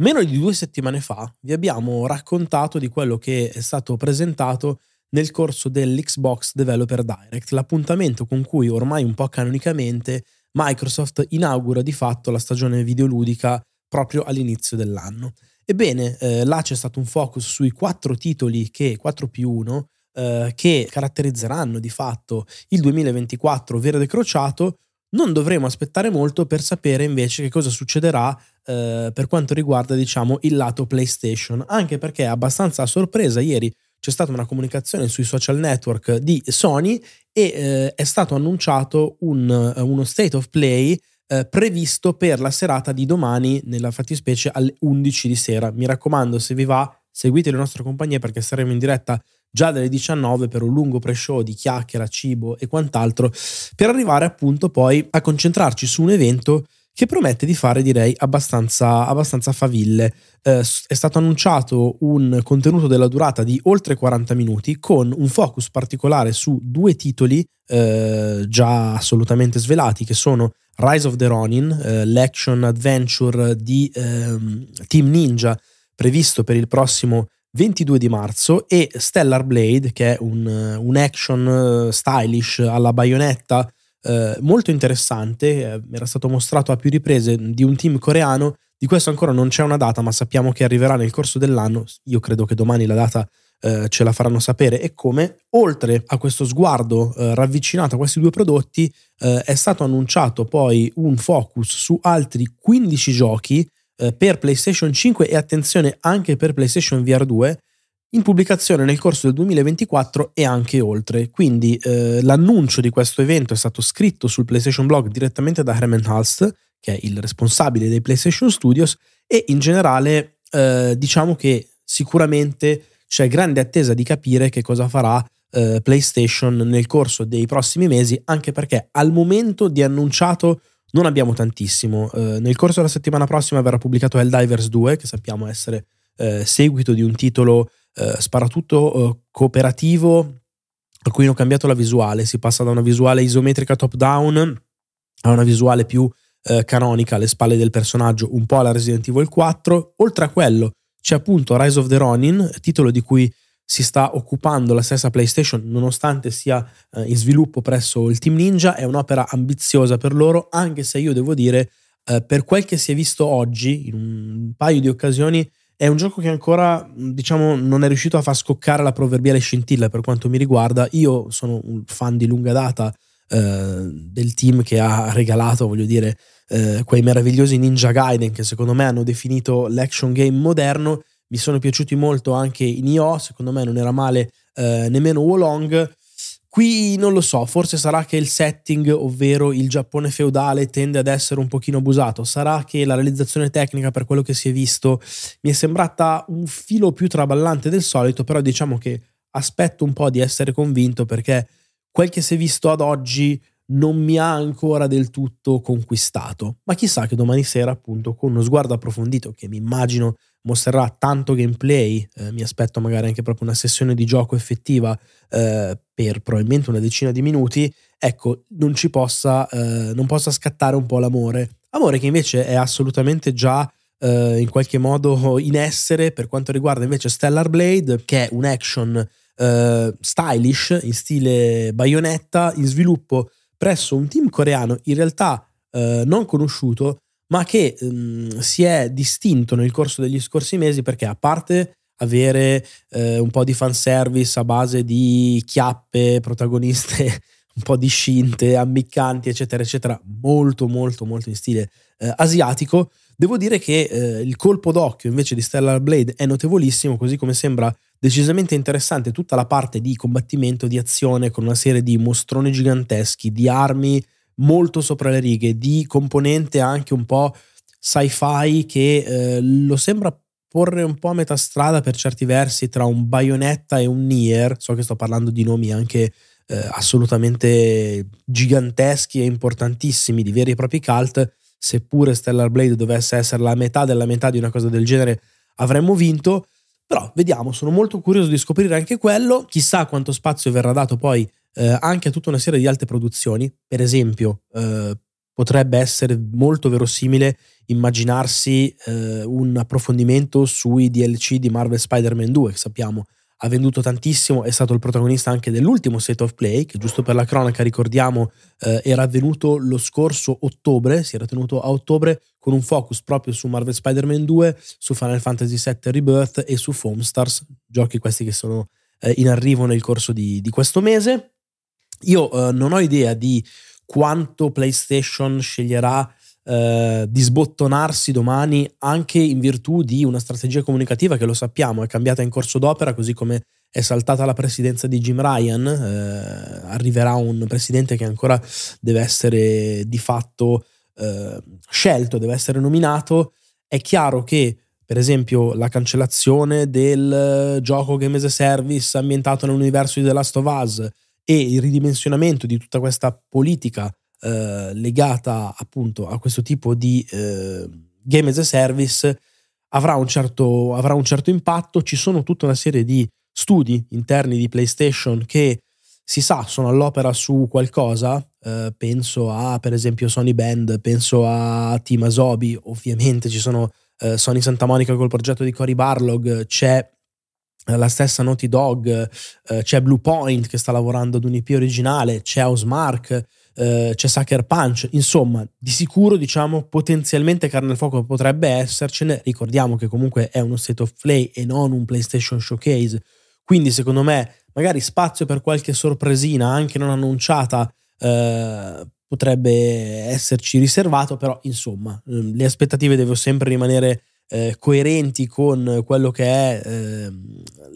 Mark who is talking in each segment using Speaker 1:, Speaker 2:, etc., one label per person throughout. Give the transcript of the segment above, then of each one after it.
Speaker 1: Meno di due settimane fa vi abbiamo raccontato di quello che è stato presentato nel corso dell'Xbox Developer Direct, l'appuntamento con cui ormai un po' canonicamente Microsoft inaugura di fatto la stagione videoludica proprio all'inizio dell'anno. Ebbene, eh, là c'è stato un focus sui quattro titoli che, 4 più 1, eh, che caratterizzeranno di fatto il 2024 verde crociato, non dovremo aspettare molto per sapere invece che cosa succederà eh, per quanto riguarda diciamo il lato PlayStation, anche perché abbastanza a sorpresa ieri c'è stata una comunicazione sui social network di Sony e eh, è stato annunciato un, uno state of play eh, previsto per la serata di domani, nella fattispecie alle 11 di sera. Mi raccomando, se vi va, seguite le nostre compagnie perché saremo in diretta già dalle 19 per un lungo pre-show di chiacchiera, cibo e quant'altro, per arrivare appunto poi a concentrarci su un evento che promette di fare direi abbastanza, abbastanza faville. Eh, è stato annunciato un contenuto della durata di oltre 40 minuti con un focus particolare su due titoli eh, già assolutamente svelati che sono Rise of the Ronin, eh, l'action adventure di ehm, Team Ninja previsto per il prossimo 22 di marzo e Stellar Blade che è un, un action eh, stylish alla baionetta eh, molto interessante, eh, era stato mostrato a più riprese di un team coreano, di questo ancora non c'è una data ma sappiamo che arriverà nel corso dell'anno, io credo che domani la data eh, ce la faranno sapere. E come, oltre a questo sguardo eh, ravvicinato a questi due prodotti eh, è stato annunciato poi un focus su altri 15 giochi per PlayStation 5 e attenzione anche per PlayStation VR 2 in pubblicazione nel corso del 2024 e anche oltre. Quindi eh, l'annuncio di questo evento è stato scritto sul PlayStation Blog direttamente da Herman Hulst, che è il responsabile dei PlayStation Studios, e in generale eh, diciamo che sicuramente c'è grande attesa di capire che cosa farà eh, PlayStation nel corso dei prossimi mesi, anche perché al momento di annunciato non abbiamo tantissimo. Eh, nel corso della settimana prossima verrà pubblicato Helldivers 2, che sappiamo essere eh, seguito di un titolo eh, sparatutto eh, cooperativo a cui hanno cambiato la visuale, si passa da una visuale isometrica top down a una visuale più eh, canonica alle spalle del personaggio, un po' alla Resident Evil 4. Oltre a quello c'è appunto Rise of the Ronin, titolo di cui si sta occupando la stessa PlayStation nonostante sia eh, in sviluppo presso il Team Ninja, è un'opera ambiziosa per loro, anche se io devo dire, eh, per quel che si è visto oggi, in un paio di occasioni, è un gioco che ancora, diciamo, non è riuscito a far scoccare la proverbiale scintilla per quanto mi riguarda. Io sono un fan di lunga data eh, del team che ha regalato, voglio dire, eh, quei meravigliosi Ninja Gaiden che secondo me hanno definito l'action game moderno. Mi sono piaciuti molto anche in IO, secondo me non era male eh, nemmeno Wolong. Qui non lo so, forse sarà che il setting, ovvero il Giappone feudale, tende ad essere un pochino abusato. Sarà che la realizzazione tecnica, per quello che si è visto, mi è sembrata un filo più traballante del solito, però diciamo che aspetto un po' di essere convinto perché quel che si è visto ad oggi non mi ha ancora del tutto conquistato. Ma chissà che domani sera, appunto, con uno sguardo approfondito che mi immagino mostrerà tanto gameplay, eh, mi aspetto magari anche proprio una sessione di gioco effettiva eh, per probabilmente una decina di minuti, ecco, non ci possa, eh, non possa scattare un po' l'amore. Amore che invece è assolutamente già eh, in qualche modo in essere per quanto riguarda invece Stellar Blade, che è un action eh, stylish in stile bayonetta in sviluppo presso un team coreano in realtà eh, non conosciuto, ma che ehm, si è distinto nel corso degli scorsi mesi perché a parte avere eh, un po' di fanservice a base di chiappe, protagoniste un po' di scinte, ammiccanti, eccetera, eccetera, molto, molto, molto in stile eh, asiatico, devo dire che eh, il colpo d'occhio invece di Stellar Blade è notevolissimo, così come sembra decisamente interessante tutta la parte di combattimento, di azione, con una serie di mostroni giganteschi, di armi molto sopra le righe, di componente anche un po' sci-fi che eh, lo sembra porre un po' a metà strada per certi versi tra un Bayonetta e un Nier, so che sto parlando di nomi anche eh, assolutamente giganteschi e importantissimi, di veri e propri cult, seppure Stellar Blade dovesse essere la metà della metà di una cosa del genere, avremmo vinto. Però vediamo, sono molto curioso di scoprire anche quello. Chissà quanto spazio verrà dato poi eh, anche a tutta una serie di altre produzioni. Per esempio, eh, potrebbe essere molto verosimile immaginarsi eh, un approfondimento sui DLC di Marvel Spider-Man 2, che sappiamo ha venduto tantissimo, è stato il protagonista anche dell'ultimo State of Play, che giusto per la cronaca ricordiamo eh, era avvenuto lo scorso ottobre, si era tenuto a ottobre con un focus proprio su Marvel Spider-Man 2, su Final Fantasy VII Rebirth e su Foam Stars, giochi questi che sono eh, in arrivo nel corso di, di questo mese. Io eh, non ho idea di quanto PlayStation sceglierà eh, di sbottonarsi domani anche in virtù di una strategia comunicativa che lo sappiamo è cambiata in corso d'opera così come è saltata la presidenza di Jim Ryan eh, arriverà un presidente che ancora deve essere di fatto eh, scelto deve essere nominato. È chiaro che per esempio la cancellazione del gioco Game as a Service ambientato nell'universo di The Last of Us e il ridimensionamento di tutta questa politica eh, legata appunto a questo tipo di eh, game as a service avrà un, certo, avrà un certo impatto. Ci sono tutta una serie di studi interni di PlayStation che si sa sono all'opera su qualcosa. Eh, penso a per esempio Sony Band, penso a Team Asobi, ovviamente ci sono eh, Sony Santa Monica col progetto di Cory Barlog, c'è la stessa Naughty Dog, eh, c'è Bluepoint che sta lavorando ad un IP originale, c'è Housemark, eh, c'è Sucker Punch, insomma, di sicuro, diciamo, potenzialmente carne al fuoco potrebbe essercene. Ricordiamo che comunque è uno state of play e non un PlayStation Showcase. Quindi, secondo me, magari spazio per qualche sorpresina, anche non annunciata, eh, potrebbe esserci riservato, però insomma, ehm, le aspettative devono sempre rimanere eh, coerenti con quello che è eh,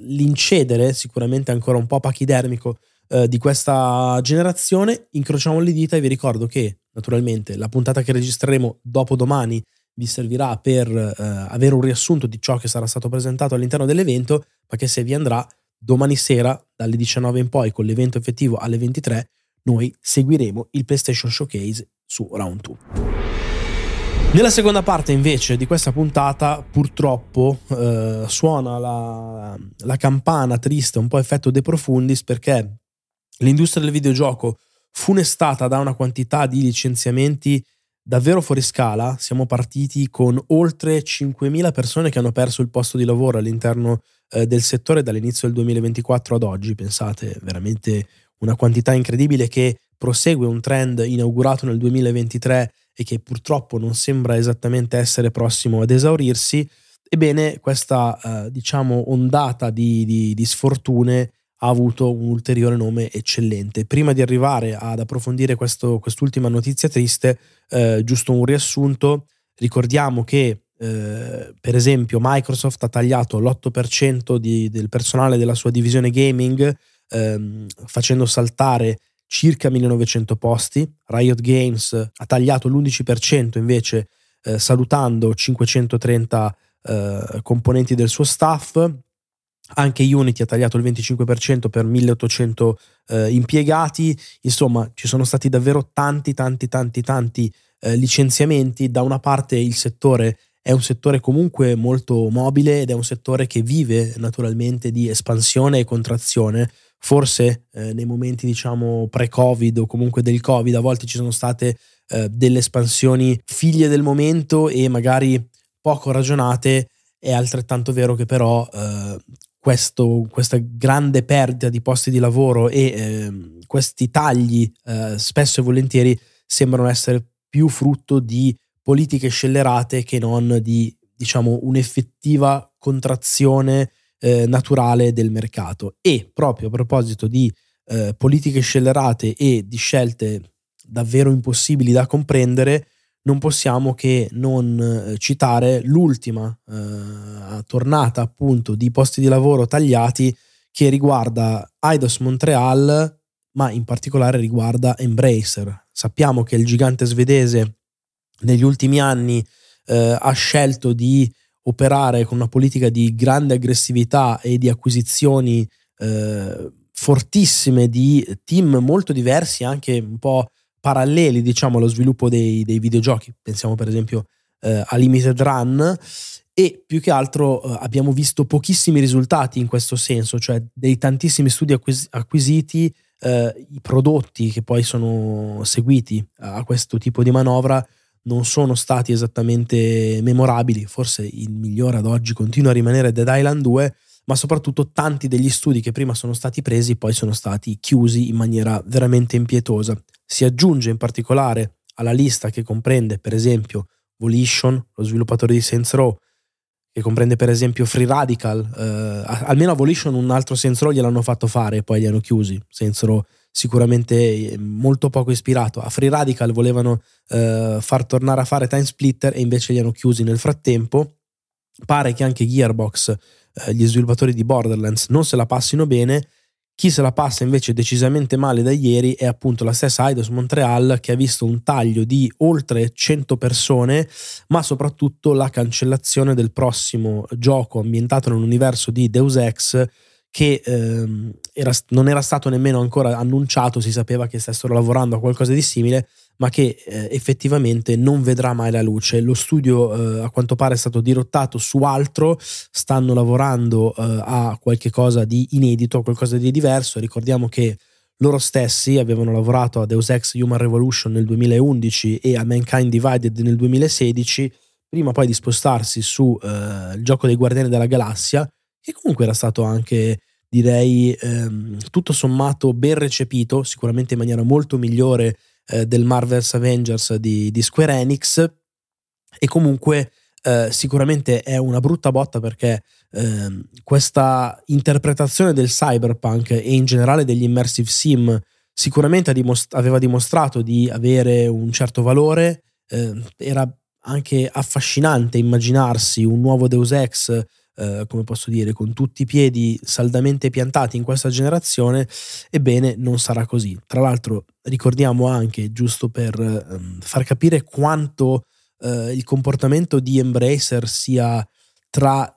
Speaker 1: l'incedere, sicuramente ancora un po' pachidermico eh, di questa generazione. Incrociamo le dita e vi ricordo che naturalmente la puntata che registreremo dopo domani vi servirà per eh, avere un riassunto di ciò che sarà stato presentato all'interno dell'evento, ma che se vi andrà domani sera dalle 19 in poi con l'evento effettivo alle 23 noi seguiremo il PlayStation Showcase su Round 2. Nella seconda parte invece di questa puntata purtroppo eh, suona la, la, campana triste, un po' effetto De Profundis perché L'industria del videogioco funestata da una quantità di licenziamenti davvero fuori scala, siamo partiti con oltre 5.000 persone che hanno perso il posto di lavoro all'interno eh, del settore dall'inizio del 2024 ad oggi, pensate, veramente una quantità incredibile che prosegue un trend inaugurato nel 2023 e che purtroppo non sembra esattamente essere prossimo ad esaurirsi. Ebbene, questa eh, diciamo ondata di, di, di sfortune ha avuto un ulteriore nome eccellente. Prima di arrivare ad approfondire questo, quest'ultima notizia triste, eh, giusto un riassunto, ricordiamo che eh, per esempio Microsoft ha tagliato l'8% di, del personale della sua divisione gaming, ehm, facendo saltare circa 1900 posti. Riot Games ha tagliato l'11% invece, eh, salutando 530 eh, componenti del suo staff. Anche Unity ha tagliato il 25% per 1800 eh, impiegati, insomma ci sono stati davvero tanti tanti tanti tanti eh, licenziamenti, da una parte il settore è un settore comunque molto mobile ed è un settore che vive naturalmente di espansione e contrazione, forse eh, nei momenti diciamo pre-covid o comunque del covid a volte ci sono state eh, delle espansioni figlie del momento e magari poco ragionate è altrettanto vero che però eh, questo, questa grande perdita di posti di lavoro e eh, questi tagli eh, spesso e volentieri sembrano essere più frutto di politiche scellerate che non di diciamo un'effettiva contrazione eh, naturale del mercato e proprio a proposito di eh, politiche scellerate e di scelte davvero impossibili da comprendere non possiamo che non eh, citare l'ultima eh, tornata appunto di posti di lavoro tagliati che riguarda Eidos Montreal, ma in particolare riguarda Embracer. Sappiamo che il gigante svedese negli ultimi anni eh, ha scelto di operare con una politica di grande aggressività e di acquisizioni eh, fortissime di team molto diversi, anche un po' paralleli diciamo allo sviluppo dei, dei videogiochi. Pensiamo per esempio eh, a Limited Run e più che altro eh, abbiamo visto pochissimi risultati in questo senso, cioè dei tantissimi studi acquis- acquisiti, eh, i prodotti che poi sono seguiti a questo tipo di manovra non sono stati esattamente memorabili, forse il migliore ad oggi continua a rimanere Dead Island 2, ma soprattutto tanti degli studi che prima sono stati presi poi sono stati chiusi in maniera veramente impietosa. Si aggiunge in particolare alla lista che comprende per esempio Volition, lo sviluppatore di Saints Row, che comprende per esempio Free Radical, eh, almeno a Volition un altro Saints Row gliel'hanno fatto fare e poi li hanno chiusi, Saints Row sicuramente eh, molto poco ispirato. A Free Radical volevano eh, far tornare a fare Time Splitter e invece li hanno chiusi nel frattempo. Pare che anche Gearbox, eh, gli sviluppatori di Borderlands, non se la passino bene. Chi se la passa invece decisamente male da ieri è appunto la stessa Eidos Montreal che ha visto un taglio di oltre 100 persone, ma soprattutto la cancellazione del prossimo gioco ambientato nell'universo di Deus Ex che ehm, era, non era stato nemmeno ancora annunciato, si sapeva che stessero lavorando a qualcosa di simile, ma che eh, effettivamente non vedrà mai la luce. Lo studio eh, a quanto pare è stato dirottato su altro, stanno lavorando eh, a qualche cosa di inedito, a qualcosa di diverso. Ricordiamo che loro stessi avevano lavorato a Deus Ex Human Revolution nel 2011 e a Mankind Divided nel 2016, prima poi di spostarsi sul eh, gioco dei Guardiani della Galassia che comunque era stato anche, direi, ehm, tutto sommato ben recepito, sicuramente in maniera molto migliore eh, del Marvel's Avengers di, di Square Enix, e comunque eh, sicuramente è una brutta botta perché eh, questa interpretazione del cyberpunk e in generale degli immersive sim sicuramente dimost- aveva dimostrato di avere un certo valore, eh, era anche affascinante immaginarsi un nuovo Deus Ex eh, come posso dire, con tutti i piedi saldamente piantati in questa generazione, ebbene non sarà così. Tra l'altro ricordiamo anche, giusto per ehm, far capire quanto eh, il comportamento di Embracer sia tra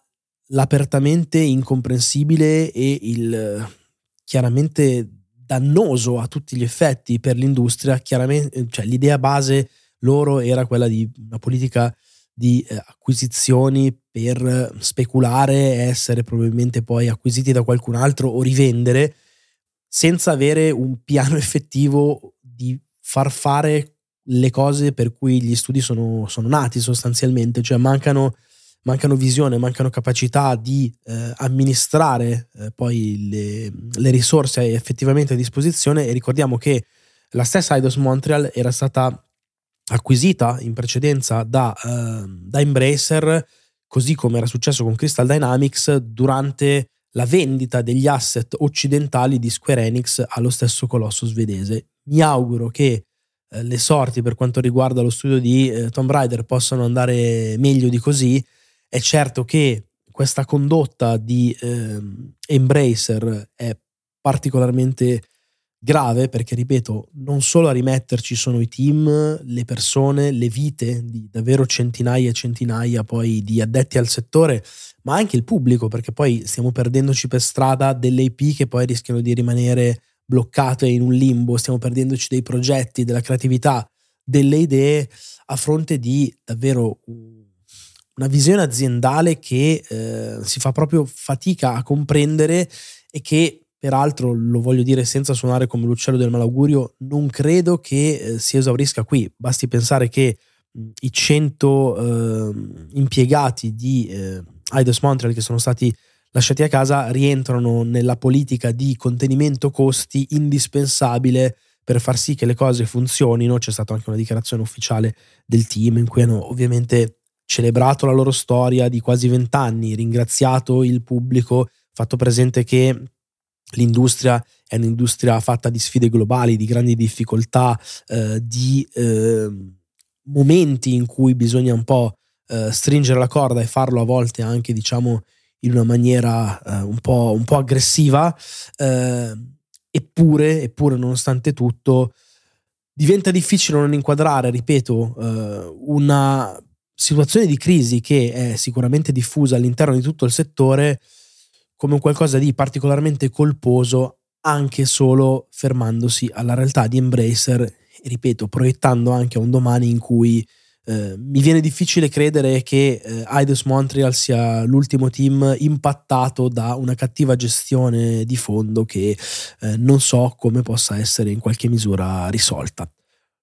Speaker 1: l'apertamente incomprensibile e il chiaramente dannoso a tutti gli effetti per l'industria, chiaramente, cioè l'idea base loro era quella di una politica di eh, acquisizioni per speculare, essere probabilmente poi acquisiti da qualcun altro o rivendere, senza avere un piano effettivo di far fare le cose per cui gli studi sono, sono nati sostanzialmente, cioè mancano, mancano, visione, mancano capacità di eh, amministrare eh, poi le, le risorse effettivamente a disposizione. E ricordiamo che la stessa Eidos Montreal era stata acquisita in precedenza da, uh, da Embracer, così come era successo con Crystal Dynamics durante la vendita degli asset occidentali di Square Enix allo stesso colosso svedese. Mi auguro che eh, le sorti per quanto riguarda lo studio di eh, Tomb Raider possano andare meglio di così. È certo che questa condotta di eh, Embracer è particolarmente grave perché, ripeto, non solo a rimetterci sono i team, le persone, le vite di davvero centinaia e centinaia poi di addetti al settore, ma anche il pubblico, perché poi stiamo perdendoci per strada delle IP che poi rischiano di rimanere bloccate in un limbo, stiamo perdendoci dei progetti, della creatività, delle idee a fronte di davvero una visione aziendale che eh, si fa proprio fatica a comprendere e che Peraltro, lo voglio dire senza suonare come l'uccello del malaugurio, non credo che eh, si esaurisca qui. Basti pensare che i 100 eh, impiegati di eh, Eidos Montreal che sono stati lasciati a casa rientrano nella politica di contenimento costi indispensabile per far sì che le cose funzionino. C'è stata anche una dichiarazione ufficiale del team in cui hanno ovviamente celebrato la loro storia di quasi vent'anni, ringraziato il pubblico, fatto presente che l'industria è un'industria fatta di sfide globali, di grandi difficoltà, eh, di eh, momenti in cui bisogna un po' eh, stringere la corda e farlo a volte anche, diciamo, in una maniera eh, un po', un, po', aggressiva. Eh, eppure, eppure, nonostante tutto, diventa difficile non inquadrare, ripeto, eh, una situazione di crisi che è sicuramente diffusa all'interno di tutto il settore come qualcosa di particolarmente colposo anche solo fermandosi alla realtà di Embracer ripeto, proiettando anche a un domani in cui eh, mi viene difficile credere che eh, Eidos Montreal sia l'ultimo team impattato da una cattiva gestione di fondo che eh, non so come possa essere in qualche misura risolta.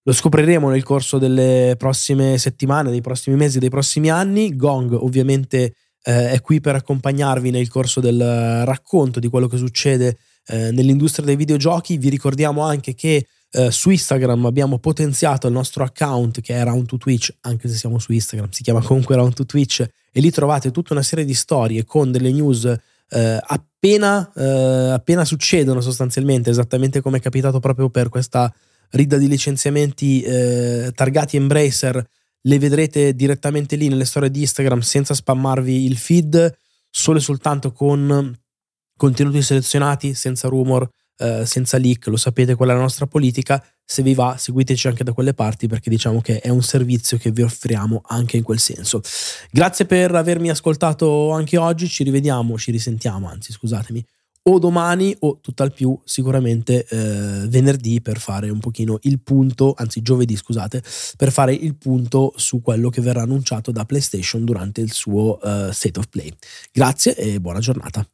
Speaker 1: Lo scopriremo nel corso delle prossime settimane, dei prossimi mesi, dei prossimi anni. Gong ovviamente eh, è qui per accompagnarvi nel corso del racconto di quello che succede eh, nell'industria dei videogiochi. Vi ricordiamo anche che eh, su Instagram abbiamo potenziato il nostro account che è Round to Twitch, anche se siamo su Instagram, si chiama comunque Round to Twitch e lì trovate tutta una serie di storie con delle news eh, appena, eh, appena succedono sostanzialmente, esattamente come è capitato proprio per questa ridda di licenziamenti eh, targati Embracer, le vedrete direttamente lì nelle storie di Instagram senza spammarvi il feed, solo e soltanto con contenuti selezionati, senza rumor, eh, senza leak, lo sapete qual è la nostra politica, se vi va seguiteci anche da quelle parti perché diciamo che è un servizio che vi offriamo anche in quel senso. Grazie per avermi ascoltato anche oggi, ci rivediamo, ci risentiamo, anzi scusatemi, o domani o tutt'al più sicuramente eh, venerdì per fare un pochino il punto, anzi giovedì scusate, per fare il punto su quello che verrà annunciato da PlayStation durante il suo uh, State of Play. Grazie e buona giornata.